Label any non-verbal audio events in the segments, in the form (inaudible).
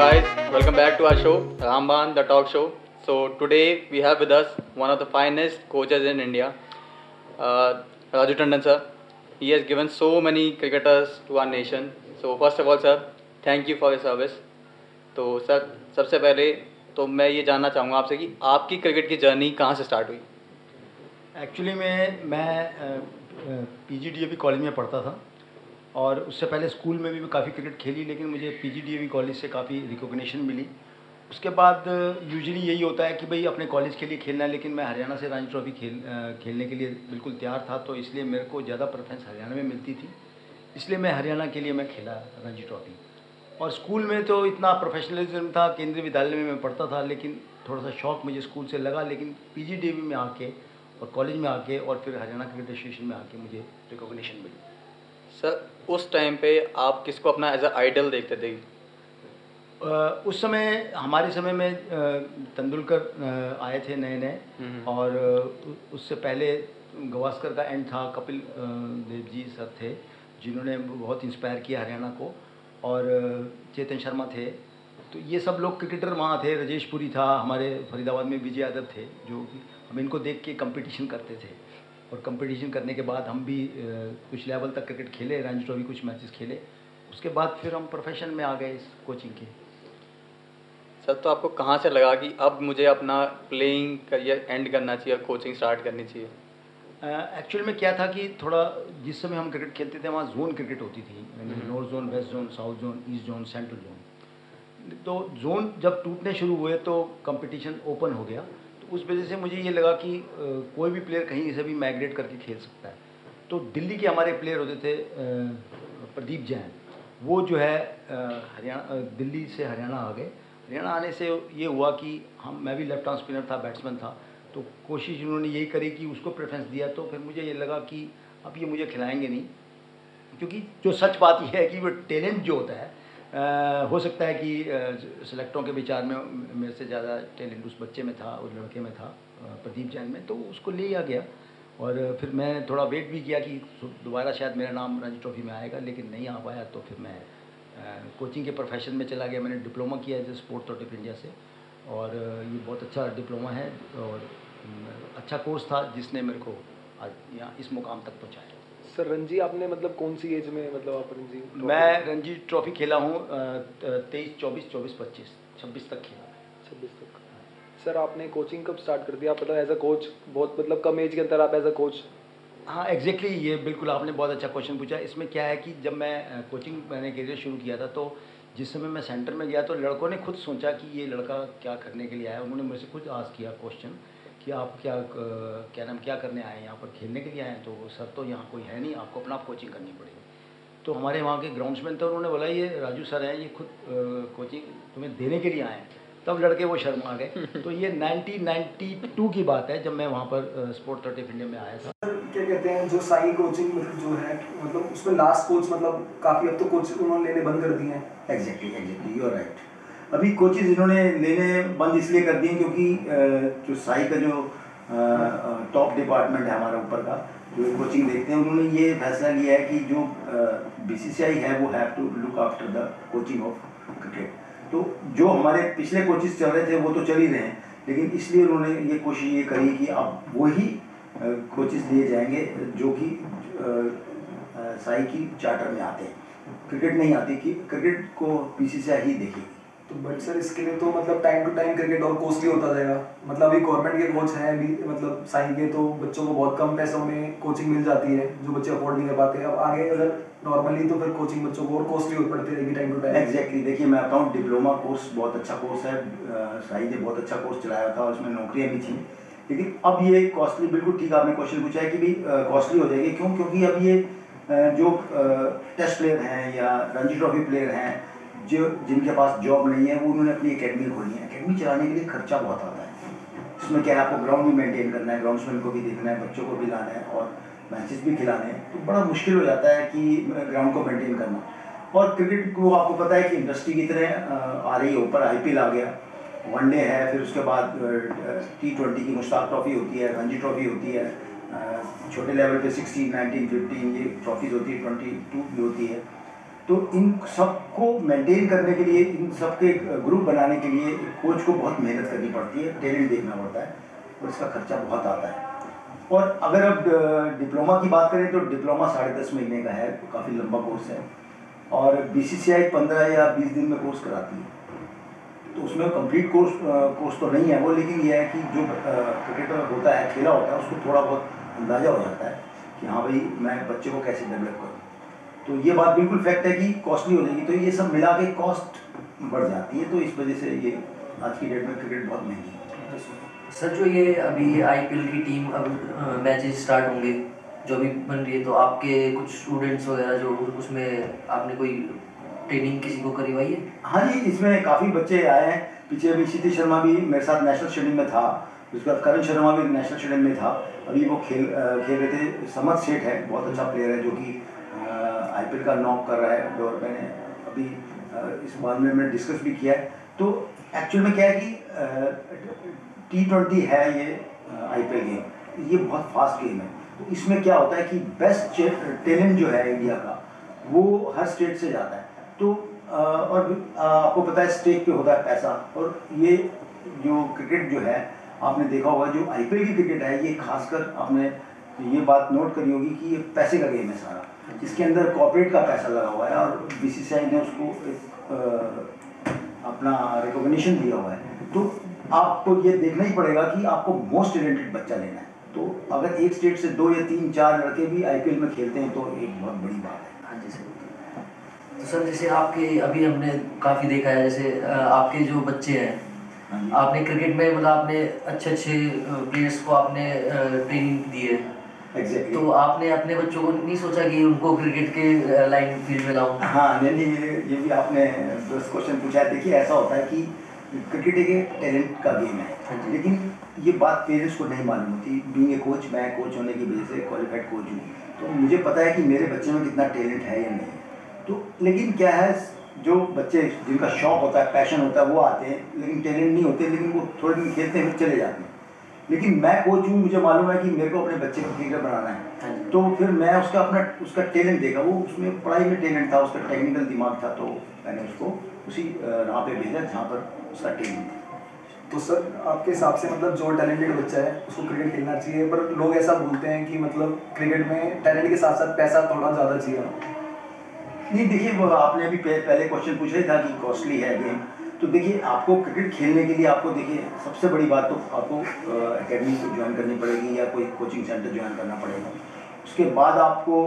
Guys welcome back to our show Ramban the talk show so today we have with us one of the finest coaches in India Raju Tandon sir he has given so many cricketers to our nation so first of all sir thank you for your service तो sir सबसे पहले तो मैं ये जानना चाहूँगा आपसे कि आपकी क्रिकेट की जर्नी कहाँ से स्टार्ट हुई? एक्चुअली में, मैं P G D A V college में पढ़ता था। और उससे पहले स्कूल में भी मैं काफ़ी क्रिकेट खेली, लेकिन मुझे पी कॉलेज से काफ़ी रिकॉग्निशन मिली। उसके बाद यूजली यही होता है कि भाई अपने कॉलेज के लिए खेलना है, लेकिन मैं हरियाणा से रणजी ट्रॉफी खेल खेलने के लिए बिल्कुल तैयार था तो इसलिए मेरे को ज़्यादा प्रेफरेंस हरियाणा में मिलती थी। इसलिए मैं हरियाणा के लिए मैं खेला रणजी ट्रॉफी। और स्कूल में तो इतना प्रोफेशनलिज्म था, केंद्रीय विद्यालय में मैं पढ़ता था, लेकिन थोड़ा सा शौक मुझे स्कूल से लगा, लेकिन पी में आके और कॉलेज में आके और फिर हरियाणा क्रिकेट एसोसिएशन में आके मुझे रिकॉग्निशन मिली। सर उस टाइम पे आप किसको अपना एज अ आइडल देखते थे? उस समय हमारे समय में तेंदुलकर आए थे नए नए और उससे पहले गवास्कर का एंड था कपिल देव जी सर थे जिन्होंने बहुत इंस्पायर किया हरियाणा को। और चेतन शर्मा थे। तो ये सब लोग क्रिकेटर वहाँ थे राजेश पुरी था हमारे फरीदाबाद में विजय यादव थे जो हम इनको देख के कंपटीशन करते थे। और कंपटीशन करने के बाद हम भी कुछ लेवल तक क्रिकेट खेले रणजी ट्रॉफी कुछ मैचेस खेले। उसके बाद फिर हम प्रोफेशन में आ गए इस कोचिंग के। सर तो आपको कहाँ से लगा कि अब मुझे अपना प्लेइंग करियर एंड करना चाहिए कोचिंग स्टार्ट करनी चाहिए? एक्चुअल में क्या था कि थोड़ा जिस समय हम क्रिकेट खेलते थे वहाँ जोन क्रिकेट होती थी। North zone west zone south zone east zone central zone तो जोन जब टूटने शुरू हुए तो कंपटीशन ओपन हो गया। उस वजह से मुझे ये लगा कि कोई भी प्लेयर कहीं से भी माइग्रेट करके खेल सकता है। तो दिल्ली के हमारे प्लेयर होते थे प्रदीप जैन। वो जो है हरियाणा दिल्ली से हरियाणा आ गए। हरियाणा आने से ये हुआ कि हम, मैं भी लेफ़्ट आर्म स्पिनर था बैट्समैन था। तो कोशिश उन्होंने यही करी कि उसको प्रेफरेंस दिया। तो फिर मुझे ये लगा कि अब ये मुझे खिलाएँगे नहीं। क्योंकि जो सच बात यह है कि वो टैलेंट जो होता है हो सकता है कि सेलेक्टरों के विचार में मेरे से ज़्यादा टैलेंट उस बच्चे में था, उस लड़के में था प्रदीप जैन में तो उसको ले आ गया। और फिर मैं थोड़ा वेट भी किया कि दोबारा शायद मेरा नाम रणजी ट्रॉफी में आएगा, लेकिन नहीं आ पाया तो फिर मैं कोचिंग के प्रोफेशन में चला गया। मैंने डिप्लोमा किया है स्पोर्ट्स ऑफ़ इंडिया से। और ये बहुत अच्छा डिप्लोमा है और अच्छा कोर्स था जिसने मेरे को आज यहाँ इस मुकाम तक पहुँचाया। सर रणजी आपने मतलब कौन सी एज में मतलब आप रणजी मैं रणजी ट्रॉफी खेला हूँ तेईस चौबीस चौबीस पच्चीस छब्बीस तक खेला। छब्बीस तक। सर आपने कोचिंग कब स्टार्ट कर दिया? मतलब एज अ कोच बहुत मतलब कम एज के अंदर आप एज अ कोच हाँ एग्जैक्टली exactly, ये बिल्कुल आपने बहुत अच्छा क्वेश्चन पूछा। इसमें क्या है कि जब मैं कोचिंग मैंने करियर शुरू किया था तो जिस समय मैं सेंटर में गया तो लड़कों ने खुद सोचा कि ये लड़का क्या करने के लिए आया। उन्होंने मुझसे खुद आस किया क्वेश्चन कि आप क्या क्या नाम क्या करने आए हैं? यहाँ पर खेलने के लिए आए हैं? तो सर तो यहाँ कोई है नहीं आपको अपना आप कोचिंग करनी पड़ेगी। तो हमारे वहाँ के ग्राउंड्समैन थे उन्होंने बोला ये राजू सर हैं ये खुद कोचिंग तुम्हें देने के लिए आए हैं। तब लड़के वो शर्मा गए। (laughs) तो ये 1992 की बात है जब मैं वहाँ पर स्पोर्ट थर्टी इंडिया में आया था। क्या कहते हैं जो साई कोचिंग मतलब जो है मतलब उसमें लास्ट कोच मतलब काफ़ी अब तो कोच उन्होंने लेने बंद कर दिए हैं। एग्जैक्टली एग्जैक्टली यू राइट अभी कोचेज इन्होंने लेने बंद इसलिए कर दिए क्योंकि जो साई का जो टॉप डिपार्टमेंट है हमारा ऊपर का, जो कोचिंग देखते हैं, उन्होंने ये फैसला लिया है कि जो बीसीसीआई है, वो have to look after the coaching of cricket तो जो हमारे पिछले कोचिज चल रहे थे, वो तो चल ही रहे हैं, लेकिन इसलिए उन्होंने ये कोशिश ये करी कि अब वही कोचिज लिए जाएँगे, जो कि साई की चार्टर में आते हैं। क्रिकेट नहीं आती कि क्रिकेट को पीसीसीआई ही देखेगी। बट सर इसके लिए तो मतलब टाइम टू टाइम क्रिकेट और कॉस्टली होता जाएगा। मतलब अभी गवर्नमेंट के कोच हैं अभी मतलब साइन के तो बच्चों को बहुत कम पैसों में कोचिंग मिल जाती है, जो बच्चे अफोर्ड नहीं कर पाते। अब आगे अगर नॉर्मली तो फिर कोचिंग बच्चों को और कॉस्टली हो पड़ती रहेगी टाइम टू टाइम एग्जैक्टली देखिए, मैं अकाउंट डिप्लोमा कोर्स बहुत अच्छा कोर्स है साई ने बहुत अच्छा कोर्स चलाया था उसमें नौकरियाँ भी थी। लेकिन अब ये कॉस्टली बिल्कुल ठीक आपने क्वेश्चन पूछा है कि भी कॉस्टली हो जाएगी। क्यों? क्योंकि अब ये जो टेस्ट प्लेयर हैं या रणजी ट्रॉफी प्लेयर हैं जो, जिनके पास जॉब नहीं है, वो उन्होंने अपनी अकेडमी खोली है। अकेडमी चलाने के लिए खर्चा बहुत आता है। इसमें क्या है, आपको ग्राउंड भी मेंटेन करना है ग्राउंड्समैन को भी देखना है, बच्चों को भी लाना है और मैचेस भी खिलाने हैं। तो बड़ा मुश्किल हो जाता है कि ग्राउंड को मेंटेन करना। और क्रिकेट को आपको पता है कि इंडस्ट्री की तरह आ रही है। ऊपर आईपीएल आ गया। वनडे है, फिर उसके बाद टी ट्वेंटी की मुश्ताक ट्रॉफी होती है रणजी ट्रॉफी होती है। छोटे लेवल पे सिक्सटीन नाइनटीन फिफ्टीन ये ट्रॉफीज़ होती है ट्वेंटी टू भी होती है। तो इन सबको मेंटेन करने के लिए, इन सबके ग्रुप बनाने के लिए कोच को बहुत मेहनत करनी पड़ती है टैलेंट देखना पड़ता है और इसका खर्चा बहुत आता है। और अगर अब डिप्लोमा की बात करें तो डिप्लोमा साढ़े दस महीने का है, काफ़ी लंबा कोर्स है। और बी सी सी आई पंद्रह या बीस दिन में कोर्स कराती है। तो उसमें कंप्लीट कोर्स कोर्स तो नहीं है वो, लेकिन ये है कि जो क्रिकेटर होता है, खेला होता है, उसको थोड़ा बहुत अंदाज़ा हो जाता है कि हाँ भाई, मैं बच्चे को कैसे डेवलप करूँ। तो ये बात बिल्कुल फैक्ट है कि कॉस्टली हो जाएगी। तो ये सब मिला के कॉस्ट बढ़ जाती है तो इस वजह से ये आज की डेट में क्रिकेट बहुत महँगी है। सर जो ये अभी आईपीएल की टीम अब मैचेस स्टार्ट होंगे जो अभी बन रही है तो आपके कुछ स्टूडेंट्स वगैरह जो उसमें आपने कोई ट्रेनिंग किसी को करवाई है? हाँ जी इसमें काफ़ी बच्चे आए हैं। पीछे अभी क्षितिज शर्मा भी मेरे साथ नेशनल स्टेडियम में था। उसके बाद करण शर्मा भी नेशनल स्टेडियम में था। अभी वो खेल खेल रहे थे। समर सेठ है बहुत अच्छा प्लेयर है जो कि आईपीएल का नॉक कर रहा है और मैंने अभी इस बारे में मैंने डिस्कस भी किया है। तो एक्चुअल में क्या है कि टी ट्वेंटी है ये आईपीएल गेम ये बहुत फास्ट गेम है। तो इसमें क्या होता है कि बेस्ट टैलेंट जो है इंडिया का, वो हर स्टेट से जाता है। तो और आपको पता है स्टेट पे होता है पैसा। और ये जो क्रिकेट जो है, आपने देखा होगा, जो आईपीएल की क्रिकेट है, ये खासकर आपने ये बात नोट करी होगी कि ये पैसे का गेम है सारा। इसके अंदर कॉपरेट का पैसा लगा हुआ है और बीसीसीआई ने उसको एक अपना रिकॉग्निशन दिया हुआ है। तो आपको ये देखना ही पड़ेगा कि आपको मोस्ट टैलेंटेड बच्चा लेना है। तो अगर एक स्टेट से दो या तीन चार लड़के भी आईपीएल में खेलते हैं तो एक बहुत बड़ी बात है। हाँ जी सर। तो सर जैसे आपके अभी हमने काफ़ी देखा है जैसे आपके जो बच्चे हैं हाँ आपने क्रिकेट में मतलब आपने अच्छे अच्छे प्लेयर्स को आपने ट्रेनिंग दी है। Exactly. तो आपने अपने बच्चों को नहीं सोचा कि उनको क्रिकेट के लाइन फ़ील्ड में लाऊं? हाँ नहीं नहीं ये ये भी आपने क्वेश्चन पूछा है। देखिए ऐसा होता है कि क्रिकेट एक टैलेंट का गेम है। हाँ लेकिन ये बात पेरेंट्स को नहीं मालूम होती। बीइंग ए कोच मैं कोच होने की वजह से क्वालिफाइड कोच हूँ। तो मुझे पता है कि मेरे बच्चे में कितना टैलेंट है या नहीं। तो लेकिन क्या है जो बच्चे जिनका शौक होता है पैशन होता है वो आते हैं। लेकिन टैलेंट नहीं होते लेकिन वो थोड़े दिन खेलते हैं फिर चले जाते हैं। लेकिन मैं कोच हूँ मुझे मालूम है कि मेरे को अपने बच्चे को क्रिकेटर बनाना है। हाँ तो फिर मैं उसका अपना उसका टैलेंट देखा। वो उसमें पढ़ाई में टैलेंट था उसका टेक्निकल दिमाग था तो मैंने उसको उसी राह पे भेजा जहाँ पर उसका टैलेंट था। तो सर आपके हिसाब से मतलब जो टैलेंटेड बच्चा है उसको क्रिकेट खेलना चाहिए पर लोग ऐसा बोलते हैं कि मतलब क्रिकेट में टैलेंट के साथ साथ पैसा थोड़ा ज़्यादा चाहिए। नहीं देखिए आपने अभी पहले क्वेश्चन पूछा ही था कि कॉस्टली है गेम तो देखिए, आपको क्रिकेट खेलने के लिए आपको देखिए, सबसे बड़ी बात तो आपको एकेडमी को ज्वाइन करनी पड़ेगी या कोई कोचिंग सेंटर ज्वाइन करना पड़ेगा। उसके बाद आपको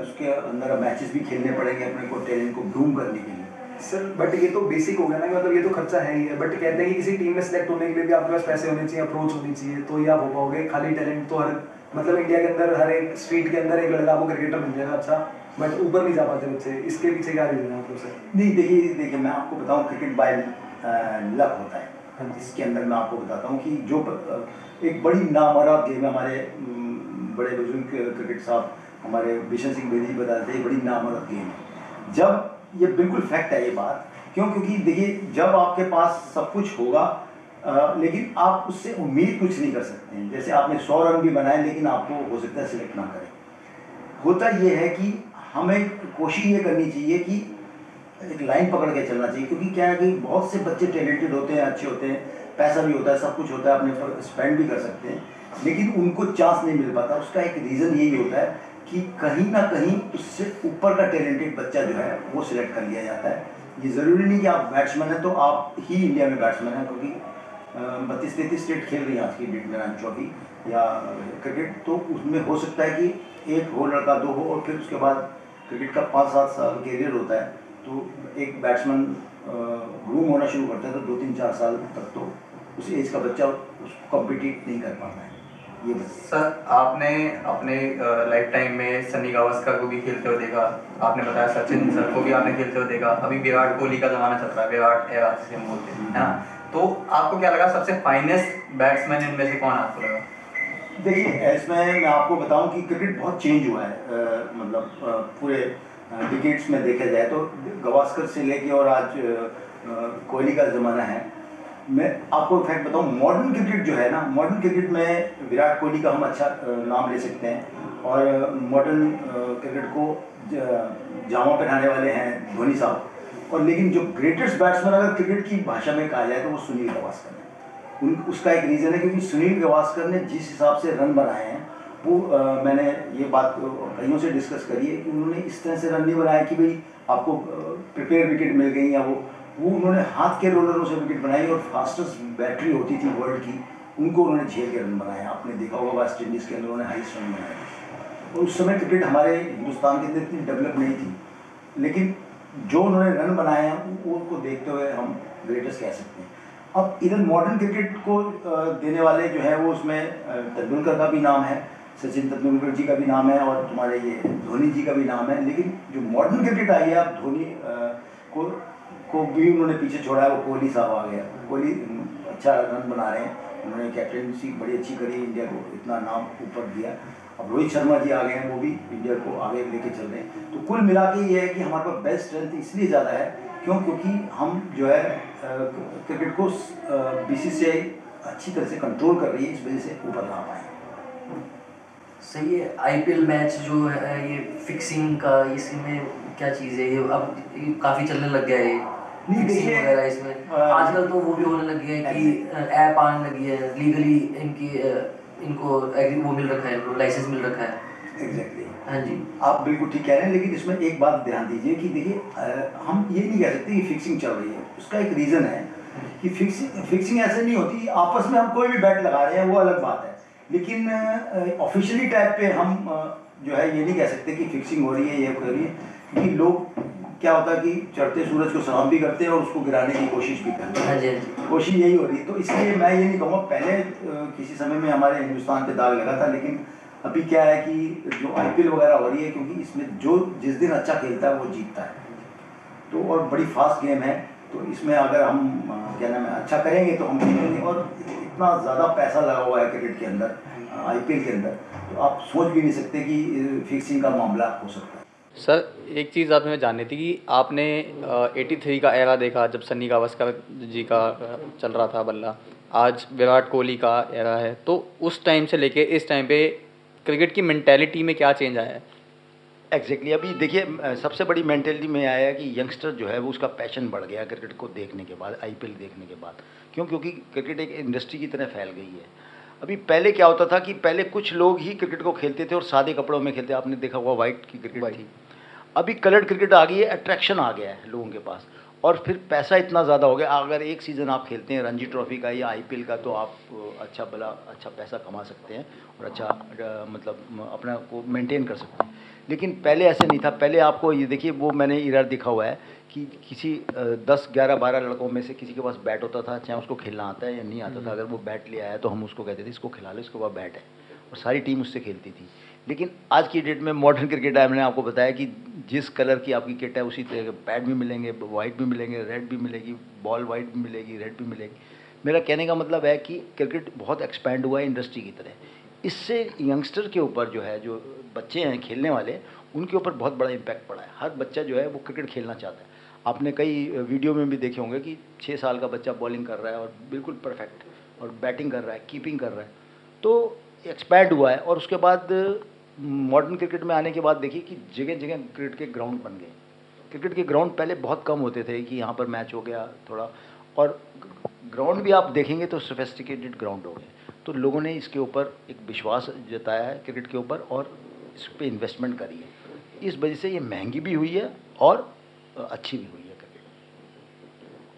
उसके अंदर मैचेस भी खेलने पड़ेंगे अपने को टैलेंट को ग्रूम करने के लिए। सर बट ये तो बेसिक हो गया ना मतलब ये तो खर्चा है ही है बट कहते हैं कि किसी टीम में सेलेक्ट होने के लिए भी आपके पास पैसे होने चाहिए अप्रोच होनी चाहिए तो ये आप हो पाओगे। खाली टैलेंट तो हर मतलब इंडिया के अंदर हर एक स्ट्रीट के अंदर एक लड़का आपको क्रिकेटर मिल जाएगा अच्छा। बट ऊपर नहीं जा पाते बच्चे इसके पीछे क्या रीजन है मतलब सर नहीं देखिए देखिए मैं आपको बताऊँ क्रिकेट बाय लक होता है। हाँ इसके अंदर मैं आपको बताता हूँ कि जो एक बड़ी नामरात गेम है हमारे बड़े बुज़ुर्ग क्रिकेट साहब हमारे बिशन सिंह बेदी बताते हैं बड़ी नामरात गेम है। जब ये बिल्कुल फैक्ट है ये बात क्यों? क्योंकि देखिए जब आपके पास सब कुछ होगा आ, लेकिन आप उससे उम्मीद कुछ नहीं कर सकते हैं। जैसे आपने सौ रन भी बनाए लेकिन आपको हो सकता है सिलेक्ट ना करें। होता यह है कि हमें कोशिश ये करनी चाहिए कि एक लाइन पकड़ के चलना चाहिए, क्योंकि क्या है कि बहुत से बच्चे टैलेंटेड होते हैं, अच्छे होते हैं, पैसा भी होता है, सब कुछ होता है, अपने पर स्पेंड भी कर सकते हैं, लेकिन उनको चांस नहीं मिल पाता। उसका एक रीज़न यही होता है कि कहीं ना कहीं उससे ऊपर का टैलेंटेड बच्चा जो है, वो सिलेक्ट कर लिया जाता है। ये ज़रूरी नहीं कि आप बैट्समैन हैं तो आप ही इंडिया में बैट्समैन हैं, क्योंकि बत्तीस तैंतीस स्टेट खेल रही हैं आज की डेट में ट्रॉफी या क्रिकेट तो उसमें हो सकता है कि एक हो, लड़का दो हो, और फिर उसके बाद क्रिकेट का पाँच सात साल कैरियर होता है तो एक बैट्समैन ग्रूम होना शुरू करता है तो दो तीन चार साल तक तो उस एज का बच्चा उसको कॉम्पिटिट नहीं कर पाता है। ये सर, आपने अपने लाइफ टाइम में सनी गावस्कर को भी खेलते हुए देखा, आपने बताया सचिन सर को भी आपने खेलते हुए देखा, अभी विराट कोहली का ज़माना चल रहा है, विराट एरा बोलते हैं, है ना? तो आपको क्या लगा, सबसे फाइनेस्ट बैट्समैन इनमें से कौन आपको लगा? देखिए इसमें मैं आपको बताऊँ कि क्रिकेट बहुत चेंज हुआ है मतलब पूरे डिकेट्स में देखा जाए तो गवास्कर से लेके और आज कोहली का ज़माना है। मैं आपको फैक्ट बताऊँ मॉडर्न क्रिकेट जो है ना मॉडर्न क्रिकेट में विराट कोहली का हम अच्छा नाम ले सकते हैं। और मॉडर्न क्रिकेट को जामा पहनाने वाले हैं धोनी साहब। और लेकिन जो ग्रेटेस्ट बैट्समैन अगर क्रिकेट की भाषा में कहा जाए तो वो सुनील गवास्कर है। उन उसका एक रीज़न है क्योंकि सुनील गवास्कर ने जिस हिसाब से रन बनाए हैं वो अ, मैंने ये बात कईयों से डिस्कस करी है कि उन्होंने इस तरह से रन नहीं बनाया कि भाई आपको प्रिपेयर विकेट मिल गई या वो वो उन्होंने हाथ के रोलरों से विकेट बनाई और फास्टेस्ट बैटरी होती थी वर्ल्ड की उनको उन्होंने झेल के रन बनाए आपने देखा होगा वेस्ट इंडीज़ के अंदर उन्होंने हाइस्ट रन बनाए और उस समय क्रिकेट हमारे हिंदुस्तान के अंदर इतनी डेवलप नहीं थी लेकिन जो उन्होंने रन बनाए हैं उनको देखते हुए हम ग्रेटेस्ट कह सकते हैं। अब इधर मॉडर्न क्रिकेट को देने वाले जो है वो उसमें तेंदुलकर का भी नाम है, सचिन तेंदुलकर जी का भी नाम है और तुम्हारे ये धोनी जी का भी नाम है। लेकिन जो मॉडर्न क्रिकेट आई है, अब धोनी को को भी उन्होंने पीछे छोड़ा है, वो कोहली साहब आ गया कोहली अच्छा रन बना रहे हैं। उन्होंने कैप्टनसी बड़ी अच्छी करी, इंडिया को इतना नाम ऊपर दिया। अब रोहित शर्मा जी आ गए हैं, वो भी इंडिया को आगे लेके चल रहे हैं। तो कुल मिला के ये है कि हमारे पास बेस्ट स्ट्रेंथ इसलिए ज़्यादा है क्यों? क्योंकि हम जो है क्रिकेट को बी अच्छी तरह से कंट्रोल कर रही है इस वजह से ऊपर ला पाए सही है। आईपीएल मैच जो है ये फिक्सिंग का इसमें क्या चीज़ है? ये अब काफ़ी चलने लग गया है। वगैरह इसमें। आजकल तो वो भी होने लग गया है कि ऐप आने लगी है। लीगली इनकी इनको वो मिल रखा है लाइसेंस मिल रखा है। एग्जैक्टली हाँ जी आप बिल्कुल ठीक कह रहे हैं लेकिन इसमें एक बात ध्यान दीजिए कि देखिए हम ये नहीं कह सकते कि फिक्सिंग चल रही है। उसका एक रीज़न है कि फिक्सिंग फिक्सिंग ऐसे नहीं होती आपस में हम कोई भी बैट लगा रहे हैं वो अलग बात है। लेकिन ऑफिशियली टाइप पे हम जो है ये नहीं कह सकते कि फिक्सिंग हो रही है ये हो रही है क्योंकि लोग क्या होता है कि चढ़ते सूरज को सलाम भी करते हैं और उसको गिराने की कोशिश भी करते हैं। हाँ जी हाँ कोशिश यही हो रही है। तो इसलिए मैं ये नहीं कहूँगा पहले किसी समय में हमारे हिंदुस्तान पे दाग लगा था लेकिन अभी क्या है कि जो आईपीएल वगैरह हो रही है, क्योंकि इसमें जो जिस दिन अच्छा खेलता है, वो जीतता है। तो और बड़ी फास्ट गेम है तो इसमें अगर हम क्या नाम है अच्छा करेंगे तो हम जीतेंगे। और इतना ज़्यादा पैसा लगा हुआ है क्रिकेट के अंदर आईपीएल के अंदर तो आप सोच भी नहीं सकते कि फिक्सिंग का मामला हो सकता है। सर, एक चीज़ आप हमें जाननी थी कि आपने एटी थ्री का एरा देखा, जब सन्नी गावस्कर जी का चल रहा था बल्ला। आज विराट कोहली का एरा है। तो उस टाइम से लेके इस टाइम पे क्रिकेट की मैंटेलिटी में क्या चेंज आया? है एग्जैक्टली exactly. अभी देखिए सबसे बड़ी मैंटेलिटी में आया है कि यंगस्टर जो है वो उसका पैशन बढ़ गया क्रिकेट को देखने के बाद आईपीएल देखने के बाद। क्यों? क्योंकि क्रिकेट एक इंडस्ट्री की तरह फैल गई है। अभी पहले क्या होता था कि पहले कुछ लोग ही क्रिकेट को खेलते थे और सादे कपड़ों में खेलते। आपने देखा हुआ वाइट की क्रिकेट थी। अभी कलर्ड क्रिकेट आ गई है अट्रैक्शन आ गया है लोगों के पास। और फिर पैसा इतना ज़्यादा हो गया। अगर एक सीज़न आप खेलते हैं रणजी ट्रॉफी का या आईपीएल का तो आप अच्छा भला अच्छा पैसा कमा सकते हैं और अच्छा मतलब अपना को मेंटेन कर सकते हैं। लेकिन पहले ऐसे नहीं था। पहले आपको ये देखिए वो मैंने इरा दिखा हुआ है कि किसी दस ग्यारह बारह लड़कों में से किसी के पास बैट होता था चाहे उसको खेलना आता है या नहीं आता था। अगर वो बैट ले आया तो हम उसको कहते थे इसको खिला लो इसके पास बैट है। और सारी टीम उससे खेलती थी। लेकिन आज की डेट में मॉडर्न क्रिकेट है मैंने आपको बताया कि जिस कलर की आपकी किट है, उसी तरह के पैड भी मिलेंगे वाइट भी मिलेंगे रेड भी मिलेगी बॉल वाइट भी मिलेगी रेड भी मिलेगी। मेरा कहने का मतलब है कि क्रिकेट बहुत एक्सपैंड हुआ है इंडस्ट्री की तरह। इससे यंगस्टर के ऊपर जो है, जो बच्चे हैं, खेलने वाले, उनके ऊपर बहुत बड़ा इम्पैक्ट पड़ा है। हर बच्चा जो है, वो क्रिकेट खेलना चाहता है। आपने कई वीडियो में भी देखे होंगे कि छः साल का बच्चा बॉलिंग कर रहा है और बिल्कुल परफेक्ट और बैटिंग कर रहा है कीपिंग कर रहा है। तो एक्सपैंड हुआ है और उसके बाद मॉडर्न क्रिकेट में आने के बाद देखिए कि जगह जगह क्रिकेट के ग्राउंड बन गए। क्रिकेट के ग्राउंड पहले बहुत कम होते थे कि यहाँ पर मैच हो गया थोड़ा। और ग्राउंड भी आप देखेंगे तो सोफेस्टिकेटेड ग्राउंड हो गए। तो लोगों ने इसके ऊपर एक विश्वास जताया है क्रिकेट के ऊपर और इस पर इन्वेस्टमेंट करी है। इस वजह से ये महँगी भी हुई है और अच्छी भी हुई है।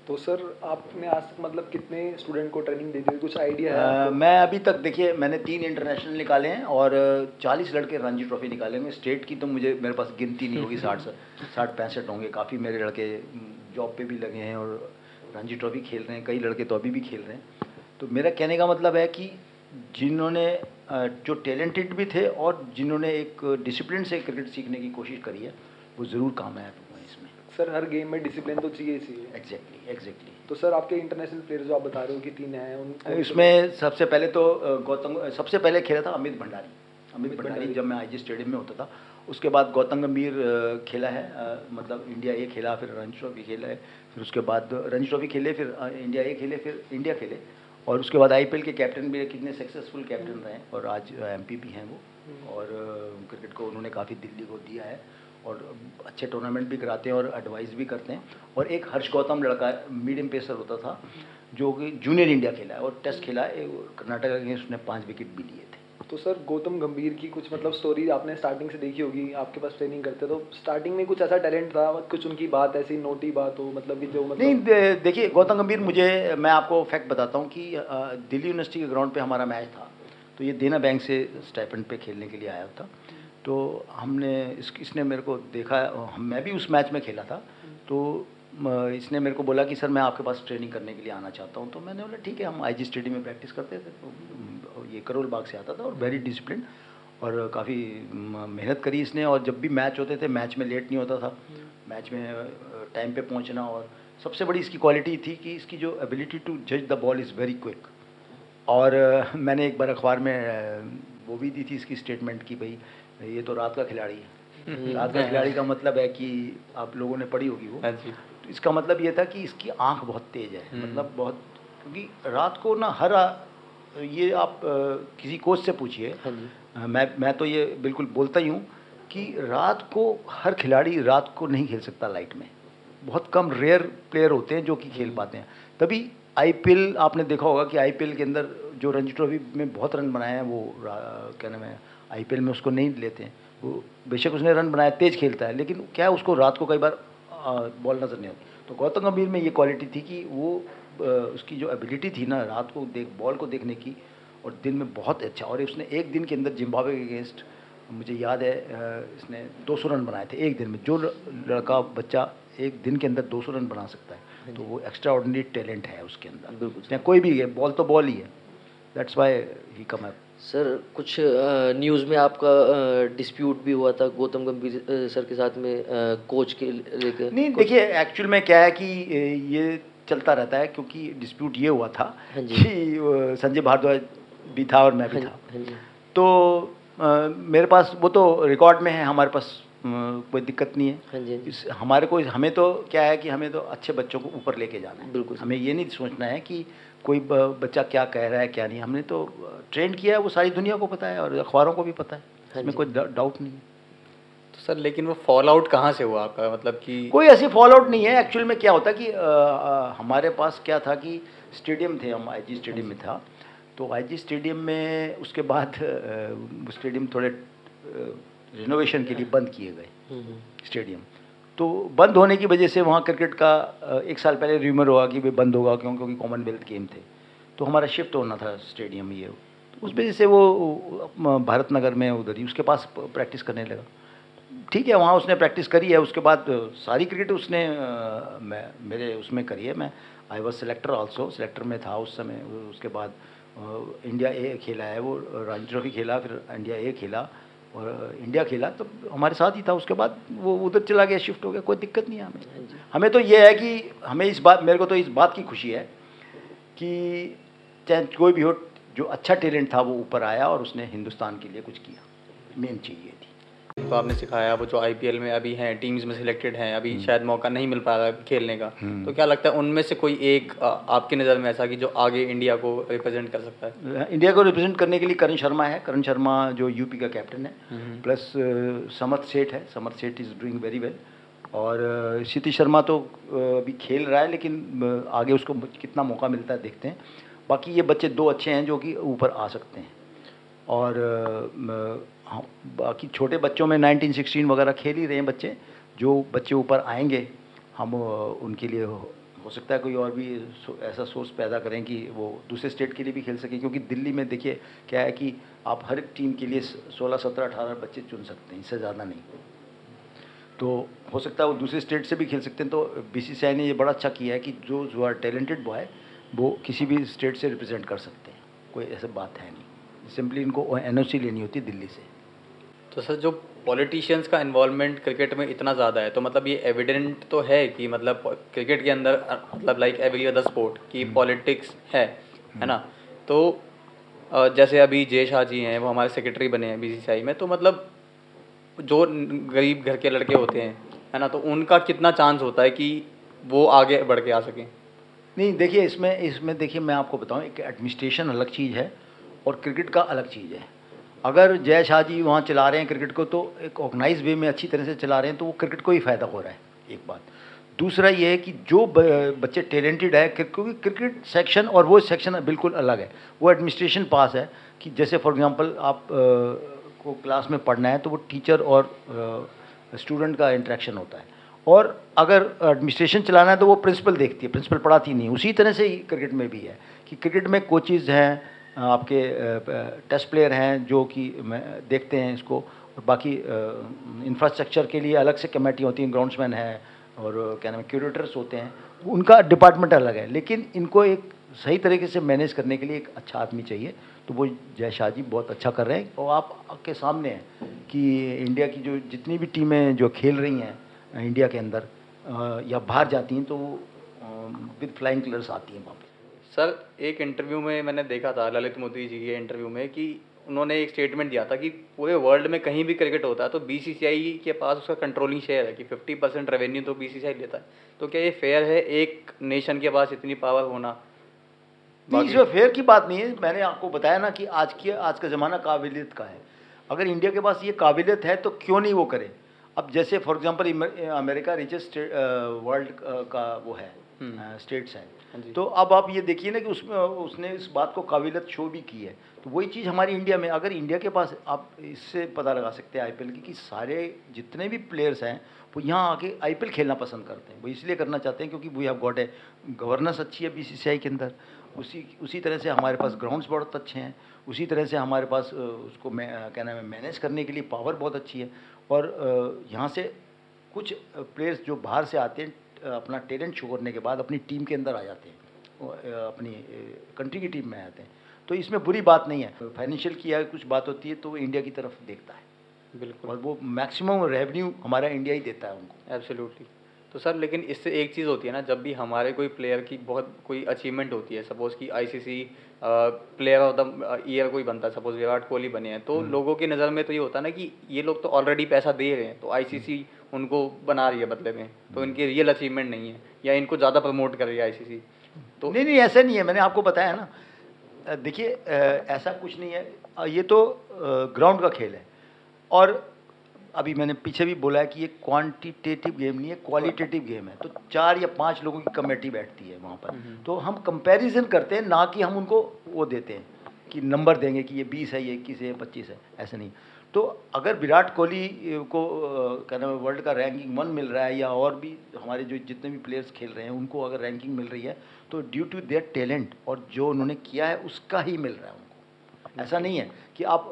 तो सर आपने आज तक मतलब कितने स्टूडेंट को ट्रेनिंग दे दी? कुछ आइडिया है आपको? मैं अभी तक देखिए मैंने तीन इंटरनेशनल निकाले हैं और चालीस लड़के रणजी ट्रॉफी निकाले हैं। स्टेट की तो मुझे मेरे पास गिनती नहीं होगी साठ साठ पैंसठ होंगे। काफ़ी मेरे लड़के जॉब पे भी लगे हैं और रणजी ट्रॉफी खेल रहे हैं। कई लड़के तो अभी भी खेल रहे हैं। तो मेरा कहने का मतलब है कि जिन्होंने जो टैलेंटेड भी थे और जिन्होंने एक डिसिप्लिन से क्रिकेट सीखने की कोशिश करी है वो ज़रूर काम इसमें सर हर गेम में डिसिप्लिन तो चाहिए ही चाहिए। एग्जैक्टली एग्जैक्टली तो सर आपके इंटरनेशनल प्लेयर जो आप बता रहे हो कि तीन हैं उन इसमें सबसे पहले तो गौतम सबसे पहले खेला था अमित भंडारी। अमित भंडारी भंडारी। जब मैं आईजी स्टेडियम में होता था। उसके बाद गौतम गंभीर खेला है। मतलब इंडिया ए खेला फिर रणजी ट्रॉफी खेला है फिर उसके बाद रणजी ट्रॉफी खेले फिर इंडिया ए खेले फिर इंडिया खेले। और उसके बाद आईपीएल के कैप्टन भी कितने सक्सेसफुल कैप्टन रहे। और आज एमपी भी हैं वो। और क्रिकेट को उन्होंने काफ़ी दिल्ली को दिया है। और अच्छे टूर्नामेंट भी कराते हैं और एडवाइस भी करते हैं। और एक हर्ष गौतम लड़का मीडियम पेसर होता था जो कि जूनियर इंडिया खेला है और टेस्ट खेला है कर्नाटक अगेंस्ट उसने पाँच विकेट भी लिए थे। तो सर गौतम गंभीर की कुछ मतलब स्टोरी आपने स्टार्टिंग से देखी होगी आपके पास ट्रेनिंग करते तो स्टार्टिंग में कुछ ऐसा टैलेंट था कुछ उनकी बात ऐसी नोटी बात हो मतलब कि जो नहीं मतलब दे- देखिए गौतम गंभीर मुझे मैं आपको फैक्ट बताता हूँ कि दिल्ली यूनिवर्सिटी के ग्राउंड पे हमारा मैच था। तो ये देना बैंक से स्टाइपेंड पे खेलने के लिए आया था। तो हमने इस, इसने मेरे को देखा मैं भी उस मैच में खेला था। तो इसने मेरे को बोला कि सर मैं आपके पास ट्रेनिंग करने के लिए आना चाहता हूँ। तो मैंने बोला ठीक है हम आईजी स्टेडियम में प्रैक्टिस करते थे। तो ये करोल बाग से आता था और वेरी डिसिप्लिन और काफ़ी मेहनत करी इसने और जब भी मैच होते थे मैच में लेट नहीं होता था। मैच में टाइम पे पहुँचना और सबसे बड़ी इसकी क्वालिटी थी कि इसकी जो एबिलिटी टू जज the ball is very quick और मैंने एक बार अखबार में वो भी दी थी इसकी स्टेटमेंट कि भाई ये तो रात का खिलाड़ी है। रात का खिलाड़ी का मतलब है कि आप लोगों ने पढ़ी होगी वो। हाँ तो इसका मतलब ये था कि इसकी आँख बहुत तेज है। मतलब बहुत क्योंकि रात को ना हर आ- ये आप किसी कोच से पूछिए। हाँ मैं मैं तो ये बिल्कुल बोलता ही हूँ कि रात को हर खिलाड़ी रात को नहीं खेल सकता लाइट में। बहुत कम रेयर प्लेयर होते हैं जो कि खेल पाते हैं। तभी आईपीएल आपने देखा होगा कि आईपीएल के अंदर जो रणजी ट्रॉफी में बहुत रन बनाए हैं वो क्या नाम है आईपीएल में उसको नहीं लेते हैं। वो बेशक उसने रन बनाया तेज खेलता है लेकिन क्या उसको रात को कई बार बॉल नज़र नहीं आती। तो गौतम गंभीर में ये क्वालिटी थी कि वो उसकी जो एबिलिटी थी ना रात को देख बॉल को देखने की और दिन में बहुत अच्छा और उसने एक दिन के अंदर जिम्बाब्वे के अगेंस्ट मुझे याद है इसने 200 रन बनाए थे एक दिन में। जो लड़का बच्चा एक दिन के अंदर 200 रन बना सकता है तो वो एक्स्ट्रा ऑर्डनरी टैलेंट है उसके अंदर। बिल्कुल। कोई भी है बॉल तो बॉल ही है। दैट्स वाई ही कम है सर कुछ न्यूज़ में आपका डिस्प्यूट भी हुआ था गौतम गंभीर सर के साथ में कोच के लेकर नहीं देखिए एक्चुअल में क्या है कि ये चलता रहता है क्योंकि डिस्प्यूट ये हुआ था हाँ कि संजय भारद्वाज भी था और मैं भी हाँ था। हाँ तो अ, मेरे पास वो तो रिकॉर्ड में है हमारे पास कोई दिक्कत नहीं है। इस हमारे को हमें तो क्या है कि हमें तो अच्छे बच्चों को ऊपर लेके जाना है। बिल्कुल। हमें ये नहीं सोचना है कि कोई बच्चा क्या कह रहा है क्या नहीं हमने तो ट्रेंड किया है वो सारी दुनिया को पता है और अखबारों को भी पता है। हाँ इसमें कोई डाउट नहीं है। तो सर लेकिन वो फॉल आउट कहाँ से हुआ आपका? मतलब कि कोई ऐसी फॉल आउट नहीं है। एक्चुअल में क्या होता कि अ, अ, हमारे पास क्या था कि स्टेडियम थे हम आईजी स्टेडियम में था। तो आईजी स्टेडियम में उसके बाद स्टेडियम थोड़े रिनोवेशन के लिए बंद किए गए। हम्म, हम्म, स्टेडियम तो बंद होने की वजह से वहाँ क्रिकेट का एक साल पहले र्यूमर हुआ कि वे बंद होगा क्यों, क्योंकि कॉमनवेल्थ गेम थे। तो हमारा शिफ्ट होना था स्टेडियम ये। तो उस वजह से वो भारत नगर में उधर ही उसके पास प्रैक्टिस करने लगा। ठीक है, वहाँ उसने प्रैक्टिस करी है, उसके बाद सारी क्रिकेट उसने मैं, मेरे उसमें करी है। मैं I was selector also selector में था उस समय। उसके बाद इंडिया ए खेला है वो रणजी ट्रॉफी खेला, फिर इंडिया ए खेला। और इंडिया खेला तो हमारे साथ ही था उसके बाद वो उधर चला गया शिफ्ट हो गया कोई दिक्कत नहीं है हमें। हमें तो ये है कि हमें इस बात मेरे को तो इस बात की खुशी है कि चाहे कोई भी हो जो अच्छा टैलेंट था वो ऊपर आया और उसने हिंदुस्तान के लिए कुछ किया। मेन चीज़ ये थी। तो आपने सिखाया वो जो आईपीएल में अभी हैं टीम्स में सिलेक्टेड हैं अभी शायद मौका नहीं मिल पा रहा है खेलने का। तो क्या लगता है उनमें से कोई एक आपकी नज़र में ऐसा कि जो आगे इंडिया को रिप्रेजेंट कर सकता है? इंडिया को रिप्रेजेंट करने के लिए करण शर्मा है। करण शर्मा जो यूपी का कैप्टन है। प्लस समर्थ सेठ है। समर्थ सेठ इज़ डूइंग वेरी वेल और क्षिति शर्मा तो अभी खेल रहा है लेकिन आगे उसको कितना मौका मिलता है देखते हैं। बाकी ये बच्चे दो अच्छे हैं जो कि ऊपर आ सकते हैं। और बाकी छोटे बच्चों में 1916 वगैरह खेल ही रहे हैं बच्चे। जो बच्चे ऊपर आएँगे, हम उनके लिए हो हो सकता है कोई और भी ऐसा सोर्स पैदा करें कि वो दूसरे स्टेट के लिए भी खेल सकें। क्योंकि दिल्ली में देखिए, क्या है कि आप हर एक टीम के लिए 16 17 18 बच्चे चुन सकते हैं, इससे ज़्यादा नहीं। तो हो सकता है वो दूसरे स्टेट से भी खेल सकते हैं। तो बीसीसीआई ने ये बड़ा अच्छा किया है कि जो जो आर टैलेंटेड बॉय वो किसी भी स्टेट से रिप्रेजेंट कर सकते हैं। कोई ऐसा बात है नहीं। सिंपली इनको एनओसी लेनी होती है दिल्ली से। तो सर जो पॉलिटिशियंस का इन्वॉल्वमेंट क्रिकेट में इतना ज़्यादा है तो मतलब ये एविडेंट तो है कि मतलब क्रिकेट के अंदर मतलब लाइक एवरी अदर स्पोर्ट की पॉलिटिक्स है है ना? तो जैसे अभी जय शाह जी हैं वो हमारे सेक्रेटरी बने हैं बीसीसीआई में तो मतलब जो गरीब घर के लड़के होते हैं है ना? तो उनका कितना चांस होता है कि वो आगे बढ़ के आ सकें? नहीं देखिए इसमें इसमें देखिए मैं आपको बताऊँ एक एडमिनिस्ट्रेशन अलग चीज़ है और क्रिकेट का अलग चीज़ है। अगर जय शाह जी वहाँ चला रहे हैं क्रिकेट को तो एक ऑर्गेनाइज वे में अच्छी तरह से चला रहे हैं तो वो क्रिकेट को ही फ़ायदा हो रहा है एक बात। दूसरा ये है कि जो बच्चे टैलेंटेड है क्योंकि क्रिकेट सेक्शन और वो सेक्शन बिल्कुल अलग है। वो एडमिनिस्ट्रेशन पास है कि जैसे फॉर एग्जांपल आप अ, को क्लास में पढ़ना है तो वो टीचर और स्टूडेंट का इंट्रैक्शन होता है। और अगर एडमिनिस्ट्रेशन चलाना है तो वो प्रिंसिपल देखती है प्रिंसिपल पढ़ाती नहीं उसी तरह से ही क्रिकेट में भी है कि क्रिकेट में कोचेज़ हैं आपके टेस्ट प्लेयर हैं जो कि देखते हैं इसको। और बाकी इंफ्रास्ट्रक्चर के लिए अलग से कमेटी होती है ग्राउंड्समैन है और क्या नाम है क्यूरेटर्स होते हैं। उनका डिपार्टमेंट अलग है, लेकिन इनको एक सही तरीके से मैनेज करने के लिए एक अच्छा आदमी चाहिए। तो वो जय शाह जी बहुत अच्छा कर रहे हैं। और आप, आपके सामने हैं कि इंडिया की जो जितनी भी टीमें जो खेल रही हैं इंडिया के अंदर या बाहर जाती हैं तो विद फ्लाइंग कलर्स आती हैं वहाँ पे। सर एक इंटरव्यू में मैंने देखा था ललित मोदी जी के इंटरव्यू में कि उन्होंने एक स्टेटमेंट दिया था कि पूरे वर्ल्ड में कहीं भी क्रिकेट होता है तो बीसीसीआई के पास उसका कंट्रोलिंग शेयर है कि 50 परसेंट रेवेन्यू तो बीसीसीआई लेता है। तो क्या ये फेयर है एक नेशन के पास इतनी पावर होना? नहीं इसमें फेयर की बात नहीं है। मैंने आपको बताया ना कि आज की आज का ज़माना काबिलियत का है। अगर इंडिया के पास ये काबिलियत है तो क्यों नहीं वो करे? अब जैसे for example America richest world का वो है हम्म। स्टेट्स हाँ। हैं तो अब आप ये देखिए ना कि उसमें उसने इस बात को काबिलत शो भी की है। तो वही चीज़ हमारी इंडिया में अगर इंडिया के पास आप इससे पता लगा सकते हैं आईपीएल की कि सारे जितने भी प्लेयर्स हैं वो यहाँ आके आईपीएल खेलना पसंद करते हैं। वो इसलिए करना चाहते हैं क्योंकि we have got a governance अच्छी है बीसीसीआई के अंदर। उसी उसी तरह से हमारे पास ग्राउंड्स बहुत अच्छे हैं। उसी तरह से हमारे पास उसको मैं क्या नाम है मैनेज करने के लिए पावर बहुत अच्छी है। और यहाँ से कुछ प्लेयर्स जो बाहर से आते हैं अपना टैलेंट शो करने के बाद अपनी टीम के अंदर आ जाते हैं अपनी कंट्री की टीम में आ जाते हैं। तो इसमें बुरी बात नहीं है। फाइनेंशियल की अगर कुछ बात होती है तो वो इंडिया की तरफ़ देखता है। बिल्कुल। और वो मैक्सिमम रेवेन्यू हमारा इंडिया ही देता है उनको। एब्सोल्युटली तो सर लेकिन इससे एक चीज़ होती है ना जब भी हमारे कोई प्लेयर की बहुत कोई अचीवमेंट होती है सपोज़ कि ICC player of the year कोई बनता है सपोज़ विराट कोहली बने हैं तो लोगों की नज़र में तो ये होता है ना कि ये लोग तो ऑलरेडी पैसा दे रहे हैं तो आईसीसी उनको बना रही है बदले में तो इनकी रियल अचीवमेंट नहीं है या इनको ज़्यादा प्रमोट कर रही है आईसीसी तो नहीं नहीं ऐसा नहीं है मैंने आपको बताया ना। देखिए ऐसा कुछ नहीं है। ये तो ग्राउंड का खेल है और अभी मैंने पीछे भी बोला है कि ये क्वांटिटेटिव गेम नहीं है क्वालिटेटिव गेम है। तो चार या पाँच लोगों की कमेटी बैठती है वहाँ पर। तो हम कंपैरिजन करते हैं ना कि हम उनको वो देते हैं कि नंबर देंगे कि ये बीस है ये इक्कीस है ये पच्चीस है ऐसे नहीं। तो अगर विराट कोहली को क्या नाम है वर्ल्ड का रैंकिंग वन मिल रहा है या और भी हमारे जो जितने भी प्लेयर्स खेल रहे हैं उनको अगर रैंकिंग मिल रही है तो ड्यू टू देयर टैलेंट और जो उन्होंने किया है उसका ही मिल रहा है उनको। ऐसा नहीं है कि आप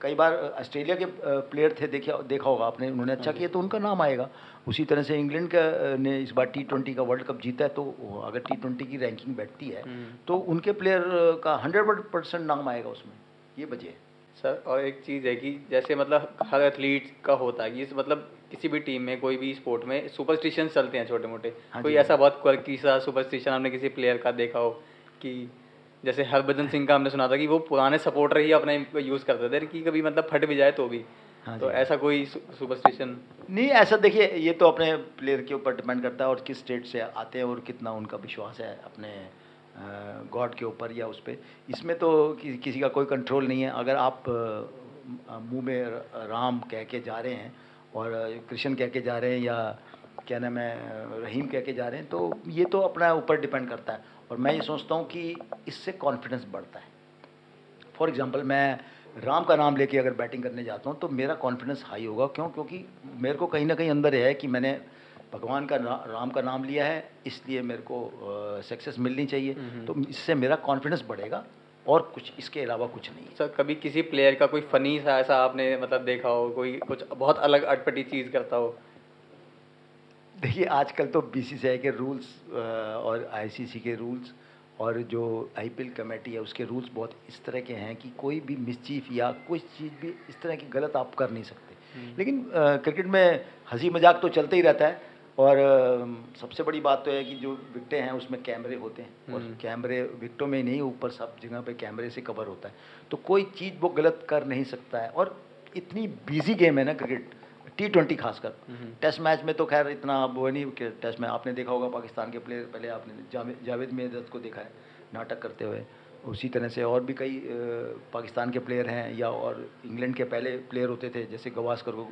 कई बार ऑस्ट्रेलिया के प्लेयर थे देखे देखा होगा आपने उन्होंने अच्छा किया तो उनका नाम आएगा। उसी तरह से इंग्लैंड का ने इस बार टी ट्वेंटी का वर्ल्ड कप जीता है तो अगर टी ट्वेंटी की रैंकिंग बैठती है तो उनके प्लेयर का हंड्रेड परसेंट नाम आएगा उसमें। ये वजह है सर और एक चीज़ है कि जैसे मतलब हर एथलीट का होता है इस मतलब किसी भी टीम में कोई भी स्पोर्ट में सुपरस्टिशन चलते हैं छोटे मोटे हाँ कोई ऐसा बहुत क्वर्की सा सुपरस्टिशन हमने किसी प्लेयर का देखा हो कि जैसे हरभजन सिंह का हमने सुना था कि वो पुराने सपोर्टर ही अपने यूज़ करते थे कि कभी मतलब फट भी जाए तो भी। हाँ तो ऐसा कोई सुपरस्टिशन नहीं ऐसा देखिए ये तो अपने प्लेयर के ऊपर डिपेंड करता है और किस स्टेट से आते हैं और कितना उनका विश्वास है अपने गॉड के ऊपर या उस पर इसमें तो कि, किसी का कोई कंट्रोल नहीं है। अगर आप मुँह में राम कह के जा रहे हैं और कृष्ण कह के जा रहे हैं या क्या नाम है रहीम कह के जा रहे हैं तो ये तो अपना ऊपर डिपेंड करता है। और मैं ये सोचता हूँ कि इससे कॉन्फिडेंस बढ़ता है। फॉर एग्ज़ाम्पल मैं राम का नाम लेके अगर बैटिंग करने जाता हूँ तो मेरा कॉन्फिडेंस हाई होगा। क्यों? क्योंकि मेरे को कहीं ना कहीं अंदर है कि मैंने भगवान का ना, राम का नाम लिया है इसलिए मेरे को सक्सेस मिलनी चाहिए। तो इससे मेरा कॉन्फिडेंस बढ़ेगा और कुछ इसके अलावा कुछ नहीं सर कभी किसी प्लेयर का कोई फनी सा ऐसा आपने मतलब देखा हो कोई कुछ बहुत अलग अटपटी चीज़ करता हो? देखिए आजकल तो बीसीसीआई के रूल्स और आईसीसी के रूल्स और जो आईपीएल कमेटी है उसके रूल्स बहुत इस तरह के हैं कि कोई भी मिसचीफ या कोई चीज़ भी इस तरह की गलत आप कर नहीं सकते। लेकिन क्रिकेट में हँसी मज़ाक तो चलते ही रहता है और सबसे बड़ी बात तो है कि जो विकटें हैं उसमें कैमरे होते हैं और कैमरे विकटों में ही नहीं ऊपर सब जगह पे कैमरे से कवर होता है। तो कोई चीज़ वो गलत कर नहीं सकता है और इतनी बिज़ी गेम है ना क्रिकेट टी ट्वेंटी खासकर। टेस्ट मैच में तो खैर इतना वो नहीं कि टेस्ट में आपने देखा होगा पाकिस्तान के प्लेयर पहले आपने जावेद जावेद को देखा है नाटक करते हुए। उसी तरह से और भी कई पाकिस्तान के प्लेयर हैं या और इंग्लैंड के पहले प्लेयर होते थे जैसे गवास्कर को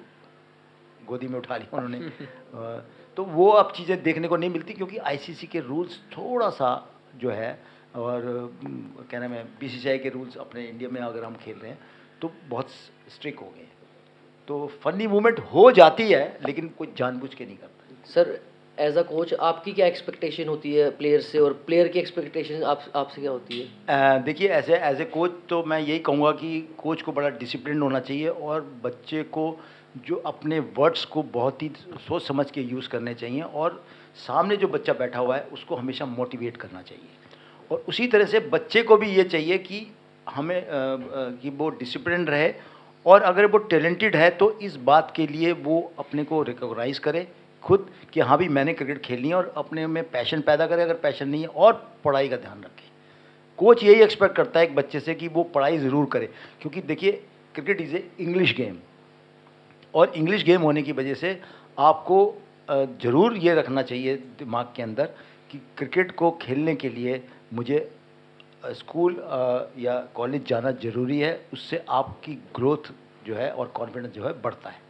गोदी में उठा लिया उन्होंने। (laughs) तो वो अब चीज़ें देखने को नहीं मिलती क्योंकि आईसीसी के रूल्स थोड़ा सा जो है और क्या नाम है बीसीसीआई के रूल्स अपने इंडिया में अगर हम खेल रहे हैं तो बहुत स्ट्रिक्ट हो गए हैं। तो फनी मूवमेंट हो जाती है लेकिन कोई जानबूझ के नहीं करता। सर एज अ कोच आपकी क्या एक्सपेक्टेशन होती है प्लेयर से और प्लेयर की एक्सपेक्टेशन आप आपसे क्या होती है? देखिए ऐसे एज ए कोच तो मैं यही कहूँगा कि कोच को बड़ा डिसिप्लिन होना चाहिए और बच्चे को जो अपने वर्ड्स को बहुत ही सोच समझ के यूज़ करने चाहिए और सामने जो बच्चा बैठा हुआ है उसको हमेशा मोटिवेट करना चाहिए। और उसी तरह से बच्चे को भी ये चाहिए कि हमें अ, अ, कि वो डिसिप्लिन रहे और अगर वो टैलेंटेड है तो इस बात के लिए वो अपने को रिकॉग्नाइज़ करे खुद कि हाँ भी मैंने क्रिकेट खेलनी है और अपने में पैशन पैदा करे। अगर पैशन नहीं है, और पढ़ाई का ध्यान रखे। कोच यही एक्सपेक्ट करता है एक बच्चे से कि वो पढ़ाई ज़रूर करे, क्योंकि देखिए cricket is a English game और इंग्लिश गेम होने की वजह से आपको ज़रूर ये रखना चाहिए दिमाग के अंदर कि क्रिकेट को खेलने के लिए मुझे स्कूल या कॉलेज जाना ज़रूरी है उससे आपकी ग्रोथ जो है और कॉन्फिडेंस जो है बढ़ता है।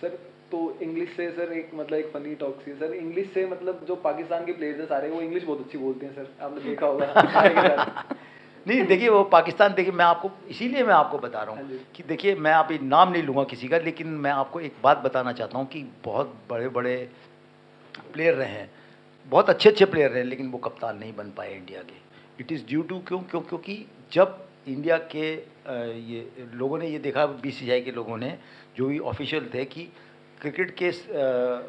सर तो इंग्लिश से सर एक मतलब एक फनी टॉक सी है। सर इंग्लिश से मतलब जो पाकिस्तान के प्लेयर्स हैं सारे वो इंग्लिश बहुत अच्छी बोलते हैं सर। आपने देखा होगा। (laughs) नहीं देखिए वो पाकिस्तान देखिए मैं आपको इसीलिए मैं आपको बता रहा हाँ हूँ कि देखिए मैं आप नाम नहीं लूँगा किसी का लेकिन मैं आपको एक बात बताना चाहता हूँ कि बहुत बड़े बड़े प्लेयर रहे हैं। बहुत अच्छे अच्छे प्लेयर रहे हैं लेकिन वो कप्तान नहीं बन पाए इंडिया के। इट इज़ ड्यू टू क्यों क्यों, क्योंकि जब इंडिया के ये लोगों ने ये देखा बीसीसीआई के लोगों ने, जो भी ऑफिशियल थे कि क्रिकेट के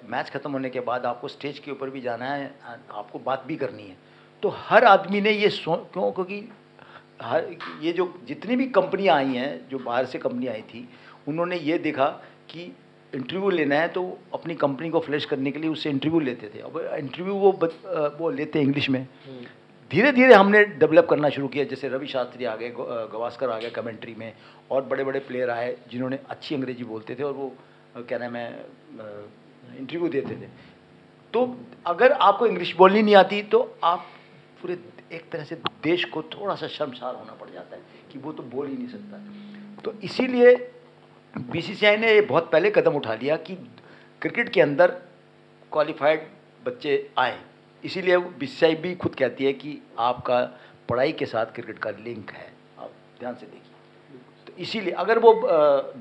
मैच ख़त्म होने के बाद आपको स्टेज के ऊपर भी जाना है आपको बात भी करनी है। तो हर आदमी ने ये सो, क्यों? क्योंकि हर, ये जो जितनी भी कंपनियाँ आई हैं, जो बाहर से कंपनी आई थी, उन्होंने ये देखा कि इंटरव्यू लेना है तो अपनी कंपनी को फ्लैश करने के लिए उससे इंटरव्यू लेते थे। अब इंटरव्यू वो बत- वो लेते हैं इंग्लिश में। धीरे धीरे हमने डेवलप करना शुरू किया, जैसे रवि शास्त्री आ गए गवास्कर आ गए कमेंट्री में, और बड़े बड़े प्लेयर आए जिन्होंने अच्छी अंग्रेज़ी बोलते थे और वो क्या नाम है इंटरव्यू देते थे। तो अगर आपको इंग्लिश बोलनी नहीं आती तो आप पूरे एक तरह से देश को थोड़ा सा शर्मसार होना पड़ जाता है कि वो तो बोल ही नहीं सकता। तो इसीलिए बीसीसीआई ने ये बहुत पहले कदम उठा लिया कि क्रिकेट के अंदर क्वालिफाइड बच्चे आए। इसीलिए बीसीसीआई भी खुद कहती है कि आपका पढ़ाई के साथ क्रिकेट का लिंक है। आप ध्यान से देखिए। तो इसीलिए अगर वो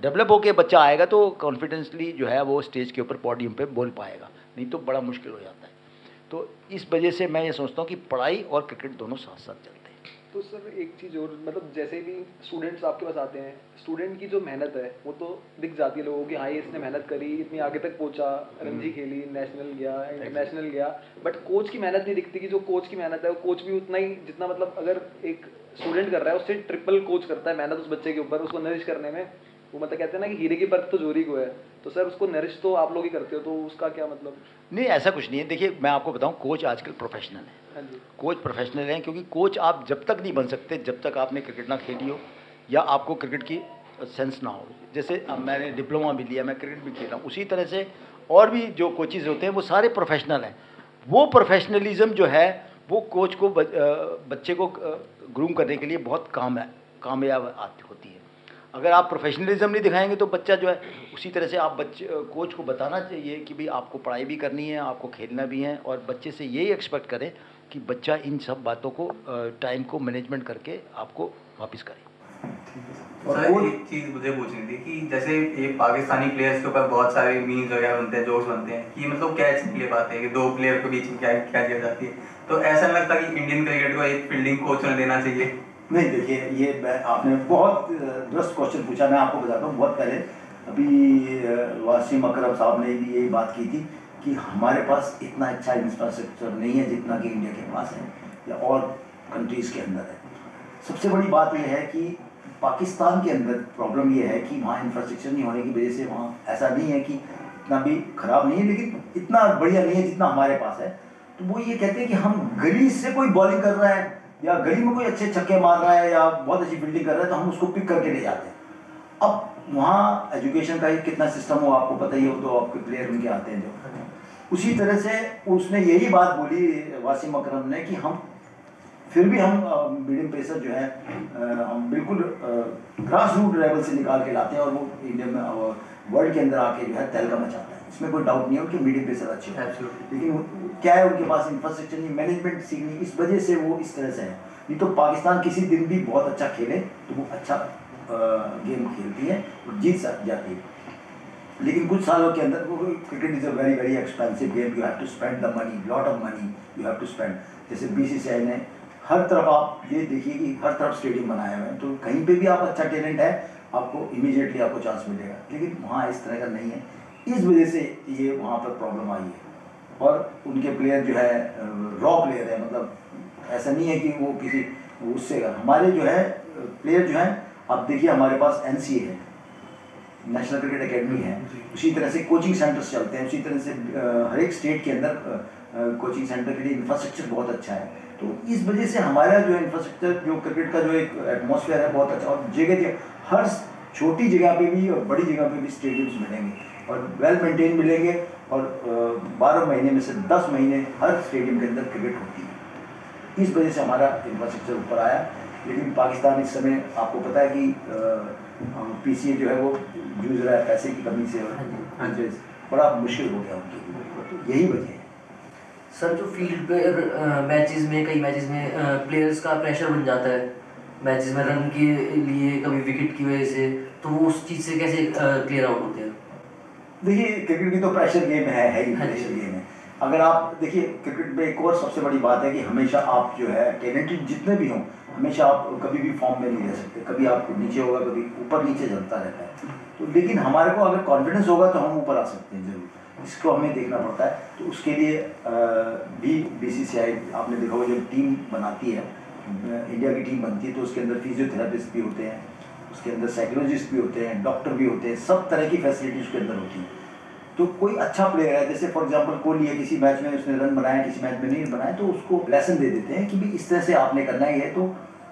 डेवलप होकर बच्चा आएगा तो कॉन्फिडेंसली जो है वो स्टेज के ऊपर पॉडियम पर बोल पाएगा। नहीं तो बड़ा मुश्किल हो जाता है। तो इस वजह से मैं ये सोचता हूँ कि पढ़ाई और क्रिकेट दोनों साथ साथ चलते हैं तो सर एक चीज़ और मतलब जैसे भी स्टूडेंट्स आपके पास आते हैं स्टूडेंट की जो मेहनत है वो तो दिख जाती है लोगों की हाँ ये इसने मेहनत करी इतनी आगे तक पहुँचा रणजी खेली नेशनल गया इंटरनेशनल गया। बट कोच की मेहनत नहीं दिखती कि जो कोच की मेहनत है वो कोच भी उतना ही जितना मतलब अगर एक स्टूडेंट कर रहा है उससे ट्रिपल कोच करता है मेहनत उस बच्चे के ऊपर उसको नरिश करने में। वो मतलब कहते हैं ना कि हीरे की परत तो जोरी को है। तो सर उसको नरिश तो आप लोग ही करते हो तो उसका क्या मतलब? नहीं ऐसा कुछ नहीं है। देखिए मैं आपको बताऊँ कोच आजकल प्रोफेशनल है। हाँ जी। कोच प्रोफेशनल हैं क्योंकि कोच आप जब तक नहीं बन सकते जब तक आपने क्रिकेट ना खेली हो या आपको क्रिकेट की सेंस ना हो। जैसे मैंने डिप्लोमा भी लिया मैं क्रिकेट भी खेला उसी तरह से और भी जो कोचिज होते हैं वो सारे प्रोफेशनल हैं। वो प्रोफेशनलिज्म जो है वो कोच को बच्चे को ग्रूम करने के लिए बहुत काम है कामयाब आती होती है। अगर आप प्रोफेशनलिज्म नहीं दिखाएँगे तो बच्चा जो है उसी तरह से आप बच्चे कोच को बताना चाहिए कि भाई आपको पढ़ाई भी करनी है आपको खेलना भी है और बच्चे से यही एक्सपेक्ट करें कि बच्चा इन सब बातों को टाइम को मैनेजमेंट करके आपको वापस करे। और एक चीज़ मुझे पूछनी थी कि जैसे ये पाकिस्तानी प्लेयर्स के ऊपर बहुत सारे मीम्स वगैरह बनते हैं जोक्स बनते हैं कि मतलब कैच ले पाते हैं कि दो प्लेयर के बीच में क्या क्या किया जाती है। तो ऐसा नहीं लगता कि इंडियन क्रिकेट को एक फील्डिंग कोच ने देना चाहिए? नहीं, देखिए, ये आपने बहुत दुरुस्त क्वेश्चन पूछा, मैं आपको बताता हूँ, बहुत पहले अभी वासिम अकरम साहब ने भी यही बात की थी कि हमारे पास इतना अच्छा इंफ्रास्ट्रक्चर नहीं है जितना कि इंडिया के पास है, या और कंट्रीज़ के अंदर है। सबसे बड़ी बात यह है कि पाकिस्तान के अंदर प्रॉब्लम ये है कि वहाँ इंफ्रास्ट्रक्चर नहीं होने की वजह से वहाँ ऐसा नहीं है कि इतना भी खराब नहीं है, लेकिन इतना बढ़िया नहीं है जितना हमारे पास है। तो वो ये कहते हैं कि हम गली से कोई बॉलिंग कर रहा है। या गली में कोई अच्छे छक्के मार रहा है या बहुत अच्छी फील्डिंग कर रहा है तो हम उसको पिक करके ले जाते हैं। अब वहाँ एजुकेशन का ही कितना सिस्टम हो, आपको पता ही हो तो आपके प्लेयर उनके आते हैं जो उसी तरह से उसने यही बात बोली वासिम अकरम ने कि हम, फिर भी हम मीडियम पेसर जो है हम बिल्कुल ग्रास रूट लेवल से निकाल के लाते हैं और वो इंडिया में वर्ल्ड के अंदर आके जो है तहलका मचाते है। इसमें कोई डाउट नहीं है उनके मीडियम पेसर अच्छे हैं। लेकिन क्या है उनके पास इंफ्रास्ट्रक्चर नहीं मैनेजमेंट सीखनी इस वजह से वो इस तरह से है। नहीं तो पाकिस्तान किसी दिन भी बहुत अच्छा खेले तो वो अच्छा गेम खेलती है और जीत जाती है। लेकिन कुछ सालों के अंदर वो cricket is a very very expensive game you have to spend the money lot of money you have to spend जैसे बीसीसीआई ने हर तरफ़ आप ये देखिए कि हर तरफ़ स्टेडियम बनाए हुए हैं तो कहीं पे भी आप अच्छा टैलेंट है आपको इमीडिएटली आपको चांस मिलेगा। लेकिन वहाँ इस तरह का नहीं है। इस वजह से ये वहाँ पर प्रॉब्लम आई है। और उनके प्लेयर जो है रॉ प्लेयर है मतलब ऐसा नहीं है कि वो किसी उससे हमारे जो है प्लेयर जो है आप देखिए हमारे पास एनसीए है नेशनल क्रिकेट एकेडमी है। उसी तरह से कोचिंग सेंटर्स चलते हैं उसी तरह से हर एक स्टेट के अंदर कोचिंग सेंटर के लिए इंफ्रास्ट्रक्चर बहुत अच्छा है। तो इस वजह से हमारा जो इंफ्रास्ट्रक्चर जो क्रिकेट का जो एक एटमॉस्फेयर है बहुत अच्छा। और जगह जगह हर छोटी जगह पे भी और बड़ी जगह पे भी स्टेडियम्स मिलेंगे और वेल मेंटेन मिलेंगे और बारह महीने में से दस महीने हर स्टेडियम के अंदर क्रिकेट होती है। इस वजह से हमारा इंफ्रास्ट्रक्चर ऊपर आया। लेकिन पाकिस्तान इस समय आपको पता है कि पी सी जो है वो जूझ रहा है पैसे की कमी से और हाँ जी। बड़ा मुश्किल हो गया उनके लिए। यही वजह है। सर जो फ़ील्ड पे मैचेस में कई मैचेस में प्लेयर्स का प्रेशर बन जाता है। मैचेस में रन के लिए कभी विकेट की वजह से तो वो उस चीज़ से कैसे क्लियर आउट होते हैं? देखिए क्रिकेट की तो प्रेशर गेम है है ही हाँ प्रेशर गेम है। अगर आप देखिए क्रिकेट में एक और सबसे बड़ी बात है कि हमेशा आप जो है टैलेंटेड जितने भी हों हमेशा आप कभी भी फॉर्म में नहीं रह सकते। कभी आप नीचे होगा कभी ऊपर नीचे चलता रहता है। तो लेकिन हमारे को अगर कॉन्फिडेंस होगा तो हम ऊपर आ सकते हैं ज़रूर। इसको हमें देखना पड़ता है। तो उसके लिए भी बी आपने देखा होगा जब टीम बनाती है इंडिया की टीम बनती है तो उसके अंदर फिजियोथेरापिस्ट भी होते हैं। उसके अंदर साइकोलॉजिस्ट भी होते हैं डॉक्टर भी होते हैं, सब तरह की फैसिलिटी उसके अंदर होती है। तो कोई अच्छा प्लेयर है, जैसे फॉर एग्जांपल कोहली है, किसी मैच में उसने रन बनाया, किसी मैच में नहीं बनाया तो उसको लेसन दे देते हैं कि भी इस तरह से आपने करना ही है तो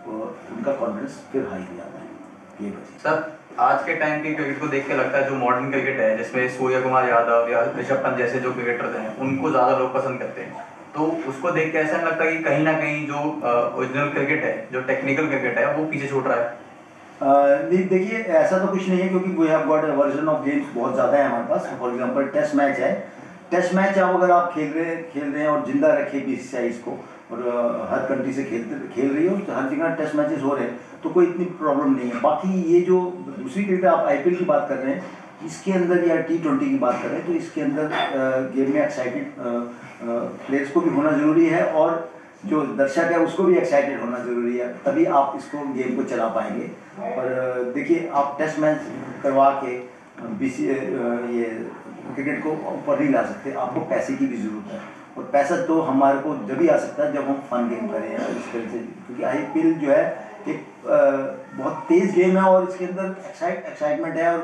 उनका कॉन्फिडेंस फिर हाई हो जाता है। ये वजह सर, आज के टाइम के क्रिकेट को देख के लगता है जो मॉडर्न क्रिकेट है, जिसमें सूर्य कुमार यादव या ऋषभ पंत जैसे जो क्रिकेटर्स हैं, उनको ज़्यादा लोग पसंद करते हैं। तो उसको देख के ऐसा लगता कि कहीं ना कहीं जो ओरिजिनल क्रिकेट है, जो टेक्निकल क्रिकेट है, वो पीछे छूट रहा है। देखिए, ऐसा तो कुछ नहीं है क्योंकि we have got version of games बहुत ज़्यादा है हमारे पास। फॉर एग्जांपल टेस्ट मैच है। टेस्ट मैच अब अगर आप खेल रहे खेल रहे हैं और ज़िंदा रखे बी इसको और हर कंट्री से खेलते, खेल रही हो तो हर जगह टेस्ट मैचेस हो रहे हैं तो कोई इतनी प्रॉब्लम नहीं है। बाकी ये जो दूसरी क्रिकेट आप आईपीएल की बात कर रहे हैं, इसके अंदर या टी ट्वेंटी की बात कर रहे हैं तो इसके अंदर गेम में एक्साइटेड प्लेयर्स को भी होना ज़रूरी है और जो दर्शक है, उसको भी एक्साइटेड होना ज़रूरी है, तभी आप इसको गेम को चला पाएँगे। और, देखिए, आप टेस्ट मैच करवा के बी ये क्रिकेट को ऊपर नहीं ला सकते, आपको पैसे की भी ज़रूरत है। और पैसा तो हमारे को जब भी आ सकता है, जब हम फन गेम करें इस तरह से, क्योंकि आई पी जो है एक बहुत तेज़ गेम है और इसके अंदर एक्साइट एक्साइटमेंट है और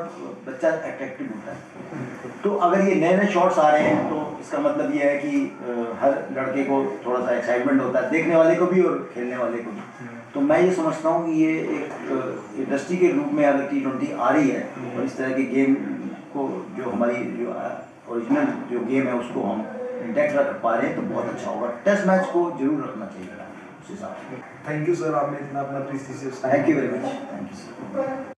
बच्चा अट्रैक्टिव होता है। तो अगर ये नए नए शॉट्स आ रहे हैं तो इसका मतलब ये है कि हर लड़के को थोड़ा सा एक्साइटमेंट होता है, देखने वाले को भी और खेलने वाले को भी। तो मैं ये समझता हूँ कि ये एक इंडस्ट्री के रूप में अगर टी ट्वेंटी आ रही है और इस तरह के गेम को जो हमारी जो ओरिजिनल जो गेम है उसको हम इंटैक्ट रख पा रहे हैं तो बहुत अच्छा होगा। टेस्ट मैच को ज़रूर रखना चाहिए। थैंक यू सर आपने इतना अपना precious thank you very much thank you sir